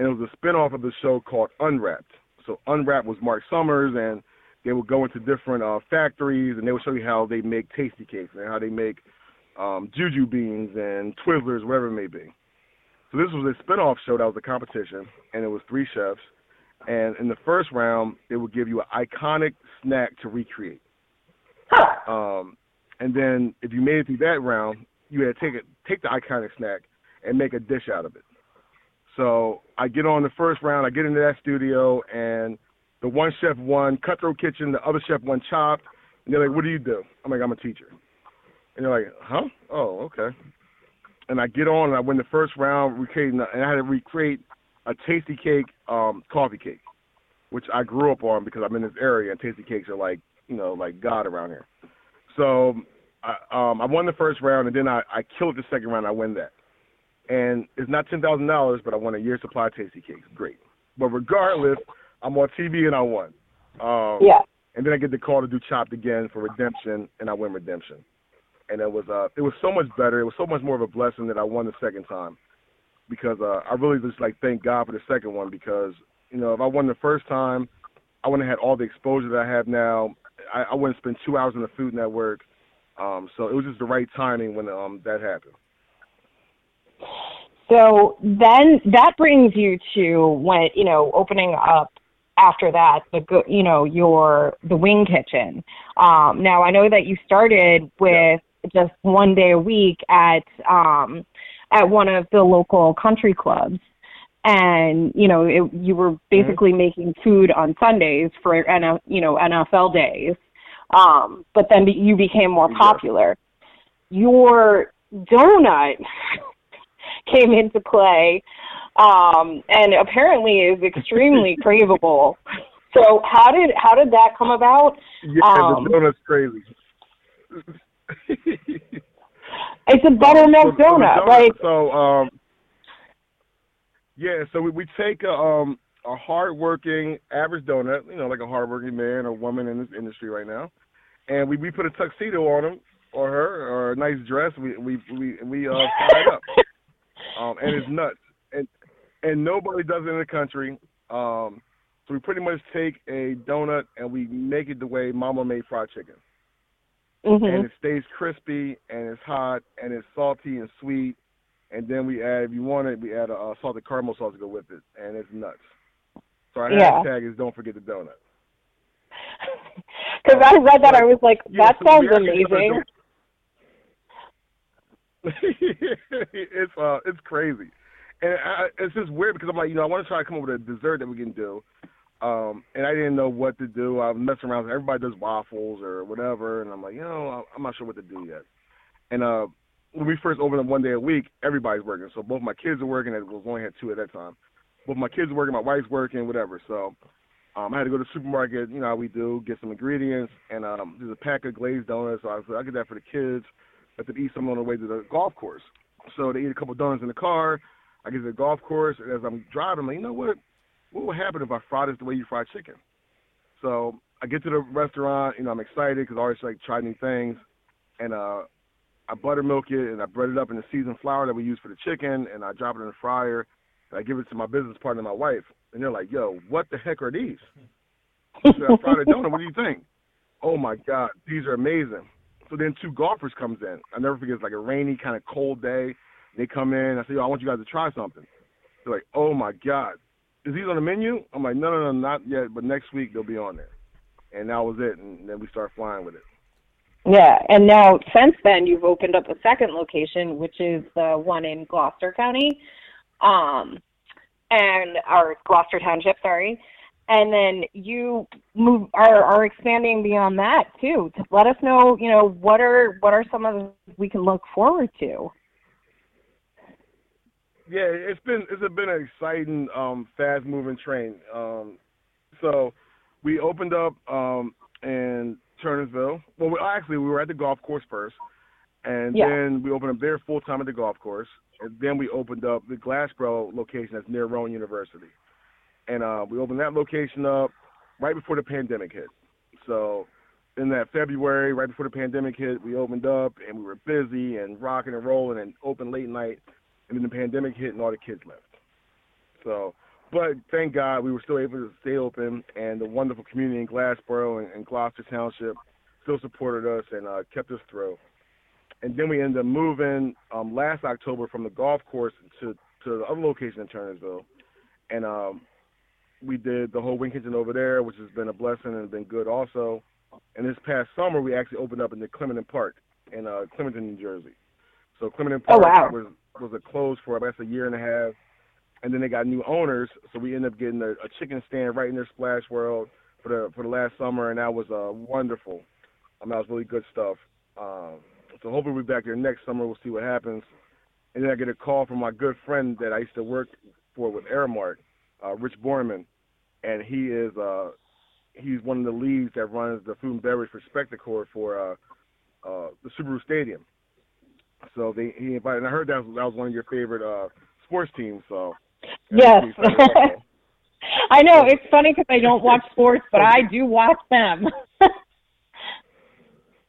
and it was a spinoff of the show called Unwrapped. So Unwrapped was Mark Summers, and they would go into different uh, factories, and they would show you how they make Tastykakes and how they make um, juju beans and Twizzlers, whatever it may be. So this was a spinoff show that was a competition, and it was three chefs. And in the first round, they would give you an iconic snack to recreate. Um, and then if you made it through that round, you had to take it, take the iconic snack and make a dish out of it. So I get on the first round, I get into that studio, and the one chef won Cutthroat Kitchen, the other chef won Chop, and they're like, "What do you do?" I'm like, "I'm a teacher," and they're like, "Huh? Oh, okay." And I get on, and I win the first round, recreating, and I had to recreate a Tastykake, um, coffee cake, which I grew up on because I'm in this area, and Tastykakes are like, you know, like God around here. So I, um, I won the first round, and then I, I killed the second round. I win that and it's not ten thousand dollars, but I won a year supply of Tastykakes. Great. But regardless, I'm on TV and I won. Um, Yeah. And then I get the call to do Chopped again for Redemption, and I win Redemption. And it was uh, it was so much better. It was so much more of a blessing that I won the second time, because uh, I really just like thank God for the second one because you know if I won the first time, I wouldn't have had all the exposure that I have now. I, I wouldn't spend two hours on the Food Network. Um, so it was just the right timing when um, that happened. So then that brings you to when you know opening up after that the go- you know your the wing kitchen. Um, now I know that you started with just one day a week at um, at one of the local country clubs, and you know it, you were basically making food on Sundays for N- you know NFL days. Um, but then you became more popular. Your donut came into play um, and apparently is extremely craveable. So how did how did that come about? Yeah, Um, the donut's crazy. It's a buttermilk So- so the donut. Like So um, yeah, so we, we take a um a hardworking average donut, you know, like a hardworking man or woman in this industry right now, and we we put a tuxedo on him or her or a nice dress. We we we we uh fire it up, um, and it's nuts, and and nobody does it in the country. Um, so we pretty much take a donut and we make it the way Mama made fried chicken. Mm-hmm. And it stays crispy and it's hot and it's salty and sweet. And then we add, if you want it, we add a, a salted caramel sauce to go with it, and it's nuts. So our Yeah. hashtag is don't forget the donut. Because I read that, I was like, that so sounds actually amazing. it's uh, it's crazy, and I, it's just weird because I'm like, you know, I want to try to come up with a dessert that we can do, um, and I didn't know what to do. I'm messing around. Everybody does waffles or whatever, and I'm like, you know, I'm not sure what to do yet. And uh, when we first opened up one day a week, everybody's working. So both my kids are working. It was only had two at that time. Both my kids are working. My wife's working. Whatever. So um, I had to go to the supermarket. You know how we do, get some ingredients, and um, there's a pack of glazed donuts. So I was like, I'll get that for the kids. Let them eat some on the way to the golf course. So they eat a couple donuts in the car. I get to the golf course, and as I'm driving, I'm like, you know what? What would happen if I fried this the way you fried chicken? So I get to the restaurant. You know, I'm excited because I always like try new things, and uh, I buttermilk it and I bread it up in the seasoned flour that we use for the chicken, and I drop it in the fryer. And I give it to my business partner, my wife, and they're like, "Yo, what the heck are these?" I said, "I fried a donut. What do you think?" Oh my God, these are amazing. So then two golfers comes in. I never forget. It's like a rainy, kind of cold day. They come in. I say, "Yo, I want you guys to try something." They're like, "Oh my God, is these on the menu?" I'm like, "No, no, no, not yet. But next week they'll be on there." And that was it. And then we start flying with it. Yeah, and now since then you've opened up a second location, which is the one in Gloucester County, um, and or Gloucester Township, sorry. And then you move are are expanding beyond that too. To let us know, you know, what are what are some of the we can look forward to. Yeah, it's been it's been an exciting, um, fast moving train. Um, so we opened up um, in Turnersville. Well, we, actually, we were at the golf course first, and Yeah. then we opened up there full time at the golf course, and then we opened up the Glassboro location that's near Rowan University, and uh, we opened that location up right before the pandemic hit. So in that February, right before the pandemic hit, we opened up and we were busy and rocking and rolling and open late night and then the pandemic hit and all the kids left. So, but thank God we were still able to stay open, and the wonderful community in Glassboro and, and Gloucester Township still supported us and uh, kept us through. And then we ended up moving um, last October from the golf course to to the other location in Turnersville, and um, we did the whole wing kitchen over there, which has been a blessing and been good also. And this past summer, we actually opened up in the Clementon Park in uh, Clementon, New Jersey. So Clementon Oh, Park wow. was was a closed for I guess a year and a half, and then they got new owners, so we ended up getting a, a chicken stand right in their Splash World for the for the last summer, and that was uh, wonderful. I mean, that was really good stuff. Um, so hopefully we'll be back there next summer. We'll see what happens. And then I get a call from my good friend that I used to work for with Aramark, uh, Rich Borman, and he is uh, he's one of the leads that runs the food and beverage for Spectacor for uh, uh, the Subaru Stadium. So they he invited. And I heard that was, that was one of your favorite uh, sports teams. So Yes. he's excited also. I know it's funny because I don't watch sports, but I do watch them.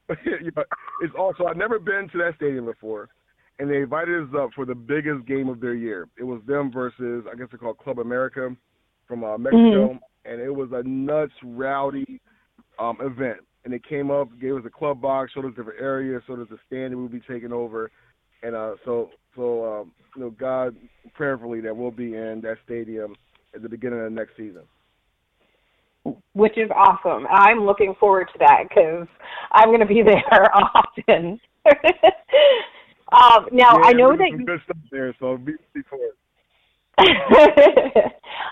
it's also I've never been to that stadium before, and they invited us up for the biggest game of their year. It was them versus I guess they're called Club America from uh, Mexico, and it was a nuts rowdy um, event. And they came up, gave us a club box, showed us different areas, showed us the stand that we'll be taking over, and uh, so so um, you know God prayerfully that we'll be in that stadium at the beginning of the next season. which is awesome. I'm looking forward to that because I'm going to be there often. um, now Yeah, I know that you, good stuff there, so be for it.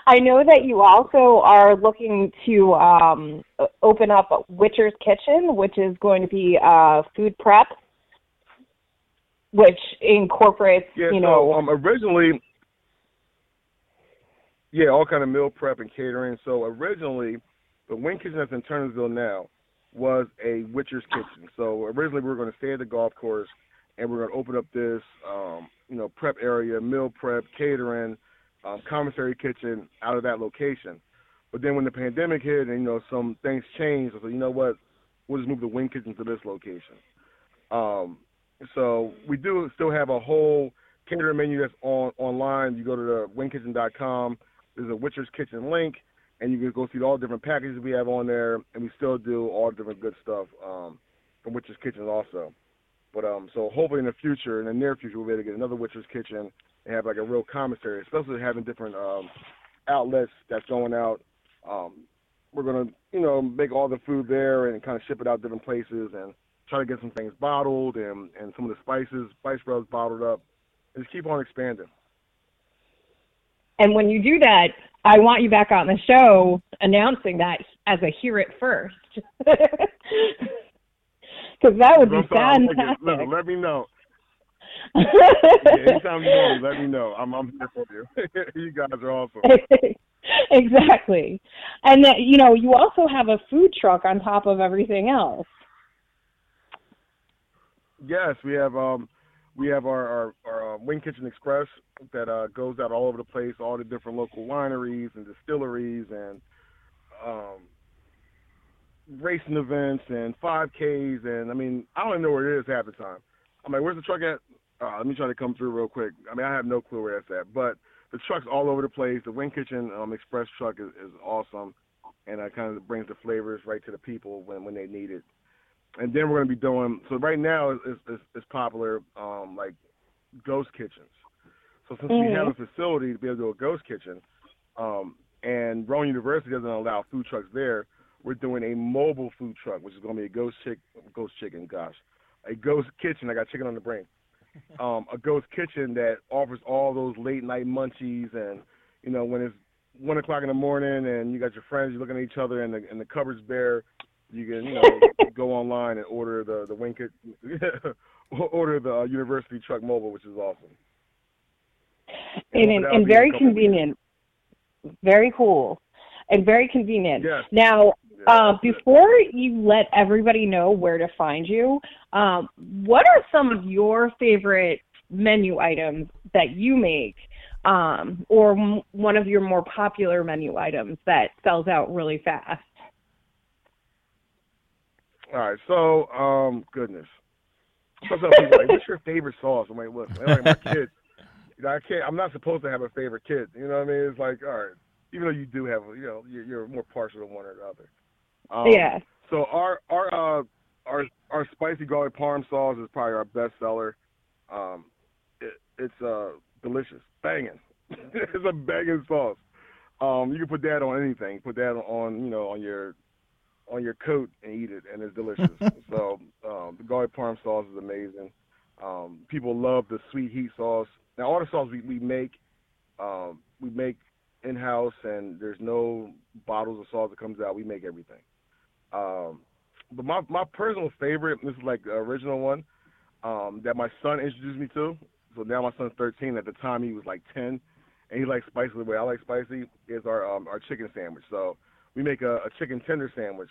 I know that you also are looking to um, open up Witcher's Kitchen, which is going to be uh, food prep, which incorporates, Yeah, you so know, um, originally, yeah, all kind of meal prep and catering. So originally, the Wing Kitchen that's in Turnersville now was a Witcher's Kitchen. So originally, we were going to stay at the golf course, and we are going to open up this, um, you know, prep area, meal prep, catering, um, commissary kitchen out of that location. But then when the pandemic hit and you know some things changed, I said, you know what, we'll just move the wing kitchen to this location. Um, so we do still have a whole catering menu that's on online. You go to the wingkitchen.com. There's a Witcher's Kitchen link, and you can go see all the different packages we have on there, and we still do all different good stuff um, from Witcher's Kitchen also. But um, so hopefully in the future, in the near future, we'll be able to get another Witcher's Kitchen and have like a real commissary, especially having different um, outlets that's going out. Um, we're gonna, you know, make all the food there and kind of ship it out different places and try to get some things bottled and and some of the spices, spice rubs bottled up, and just keep on expanding. And when you do that, I want you back on the show announcing that as a hear it first. Because that would be fantastic. Listen, let me know. yeah, anytime you want, let me know. I'm I'm here for you. you guys are awesome. exactly, and that you know you also have a food truck on top of everything else. Yes, we have um we have our our, our uh, Wing Kitchen Express that uh, goes out all over the place, all the different local wineries and distilleries and um, racing events and 5Ks and I mean I don't even know where it is half the time. I'm like, where's the truck at? Uh, let me try to come through real quick. I mean, I have no clue where it's at, but the truck's all over the place. The Wing Kitchen um, Express truck is, is awesome, and it kind of brings the flavors right to the people when when they need it and then we're going to be doing. So right now it's it's, it's popular, um, like ghost kitchens. So since mm-hmm. we have a facility to be able to do a ghost kitchen, um, and Rowan University doesn't allow food trucks there, we're doing a mobile food truck, which is going to be a ghost chick, ghost chicken. Gosh, a ghost kitchen. I got chicken on the brain. Um, a ghost kitchen that offers all those late night munchies, and you know when it's one o'clock in the morning and you got your friends, you're looking at each other, and the and the cupboard's bare you can you know go online and order the the Winkit order the uh, University Truck Mobile, which is awesome. And and, and very convenient. Very cool, and very convenient. Yes. Now, uh, before you let everybody know where to find you, um, what are some of your favorite menu items that you make, um, or m- one of your more popular menu items that sells out really fast? All right, so um, goodness. Sometimes people like, "What's your favorite sauce?" I'm like, "Look, like my kids. You know, I can't. I'm not supposed to have a favorite kid. You know what I mean? It's like, all right, even though you do have, you know, you're, you're more partial to one or the other. Um, yeah. So our our uh, our our spicy garlic parm sauce is probably our best seller. Um, it, it's uh delicious, banging. it's a banging sauce. Um, you can put that on anything. Put that on, you know, on your on your coat and eat it, and it's delicious. so um, the garlic parm sauce is amazing. Um, people love the sweet heat sauce. Now all the sauce we, we make, um, we make in house, and there's no bottles of sauce that comes out. We make everything. Um, but my my personal favorite, this is like the original one um, that my son introduced me to. So now my son's 13. At the time he was like 10, and he likes spicy the way I like spicy. Is our um, our chicken sandwich. So we make a, a chicken tender sandwich.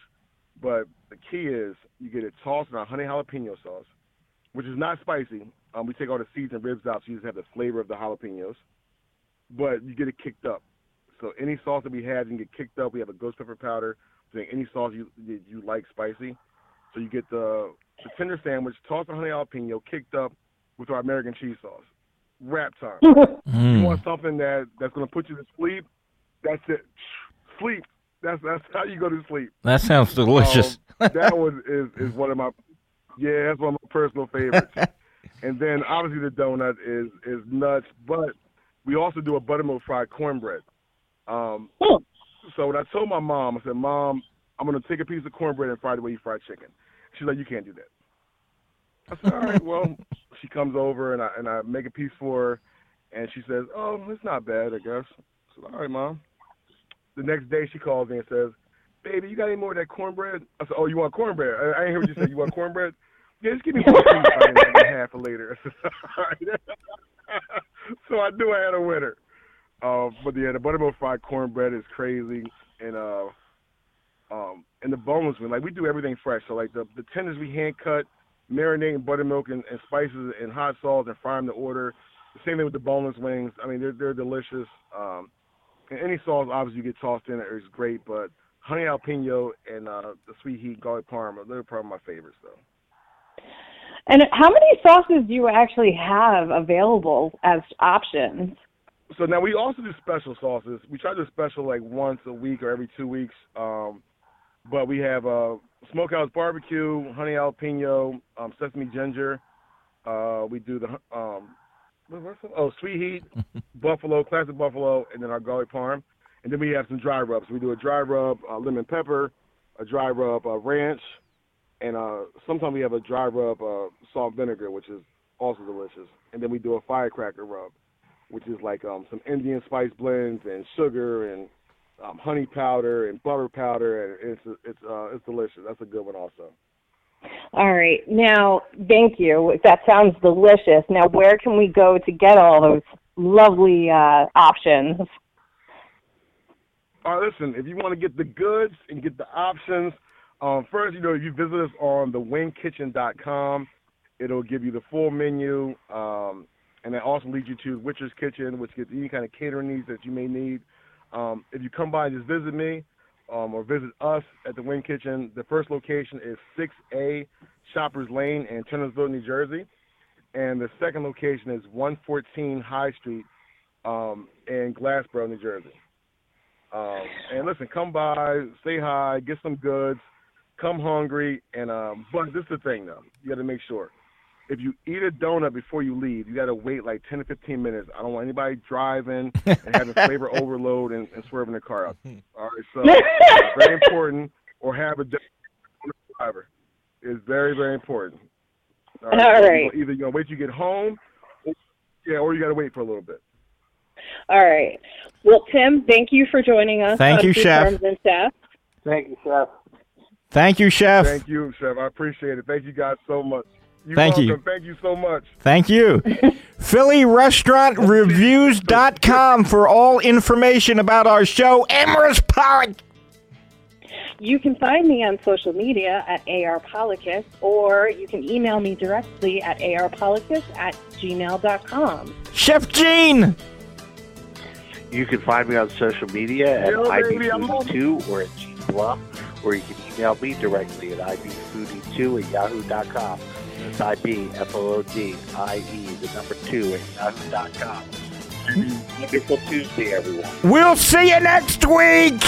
But the key is you get it tossed in our honey jalapeno sauce, which is not spicy. Um, we take all the seeds and ribs out so you just have the flavor of the jalapenos. But you get it kicked up. So any sauce that we have, you can get kicked up. We have a ghost pepper powder. So any sauce you you like spicy. So you get the the tender sandwich, tossed in honey jalapeno, kicked up with our American cheese sauce. Wrap time. mm. You want something that that's gonna put you to sleep? That's it. Sleep. That's that's how you go to sleep. That sounds delicious. Um, that one is is one of my yeah, that's one of my personal favorites. and then obviously the donut is is nuts, but we also do a buttermilk fried cornbread. Um, oh. So when I told my mom, I said, "Mom, I'm gonna take a piece of cornbread and fry the way you fry chicken." She's like, "You can't do that." I said, "All right, well." She comes over and I and I make a piece for her, and she says, "Oh, it's not bad, I guess." I said, "All right, mom." The next day she calls me and says, "Baby, you got any more of that cornbread?" I said, "Oh, you want cornbread? I, I ain't hear what you said. You want cornbread? Yeah, just give me one piece half a later." so I knew I had a winner. Uh, but yeah, the buttermilk fried cornbread is crazy, and uh, um, and the boneless one, like we do everything fresh. So like the the tenders we hand cut, marinate in buttermilk and, and spices and hot sauce and fry them to order. The same thing with the boneless wings. I mean, they're they're delicious. Um, and any sauce obviously you get tossed in it is great, but honey jalapeno and uh, the sweet heat garlic parm they're probably my favorites though. And how many sauces do you actually have available as options? So now we also do special sauces. We try to do special like once a week or every two weeks. Um, but we have uh, smokehouse barbecue, honey jalapeno, um, sesame ginger. Uh, we do the um, oh sweet heat, buffalo, classic buffalo, and then our garlic parm. And then we have some dry rubs. We do a dry rub, uh, lemon pepper, a dry rub, uh, ranch, and uh, sometimes we have a dry rub, uh, salt vinegar, which is also delicious. And then we do a firecracker rub, which is like um, some Indian spice blends and sugar and um, honey powder and butter powder, and it's it's uh, it's delicious. That's a good one also. All right. Now, thank you. That sounds delicious. Now, where can we go to get all those lovely uh, options? All right, listen, if you want to get the goods and get the options, um, first, you know, if you visit us on thewingkitchen.com, it'll give you the full menu, um, and that also leads you to Witcher's Kitchen, which gets any kind of catering needs that you may need. Um, if you come by and just visit me um, or visit us at the Wing Kitchen, the first location is 6A Shoppers Lane in Turnersville, New Jersey. And the second location is 114 High Street um, in Glassboro, New Jersey. Um, and listen, come by, say hi, get some goods, come hungry, and um, but this is the thing though, you got to make sure if you eat a donut before you leave, you got to wait like 10 to 15 minutes. I don't want anybody driving and having flavor overload and, and swerving the car up. All right, so very important. Or have a driver. It's very, very important. All right. All right. Either you're going to wait till you get home, or, yeah, or you got to wait for a little bit. All right. Well, Tim, thank you for joining us. Thank you, Chef. And Chef. Thank you, Chef. Thank you, Chef. Thank you, Chef. I appreciate it. Thank you guys so much. You're Thank welcome. you. Thank you so much. Thank you. PhillyRestaurantReviews.com for all information about our show, Amaris Pollock. You can find me on social media at arpolicus, or you can email me directly at arpolicus at gmail.com. Chef Gene! You can find me on social media at IBFoodie2 or at Gene Blum, or you can email me directly at IBFoodie2 at yahoo.com. That's I-B-F-O-O-D-I-E, the number two at yahoo.com. Wonderful Tuesday, everyone. We'll see you next week!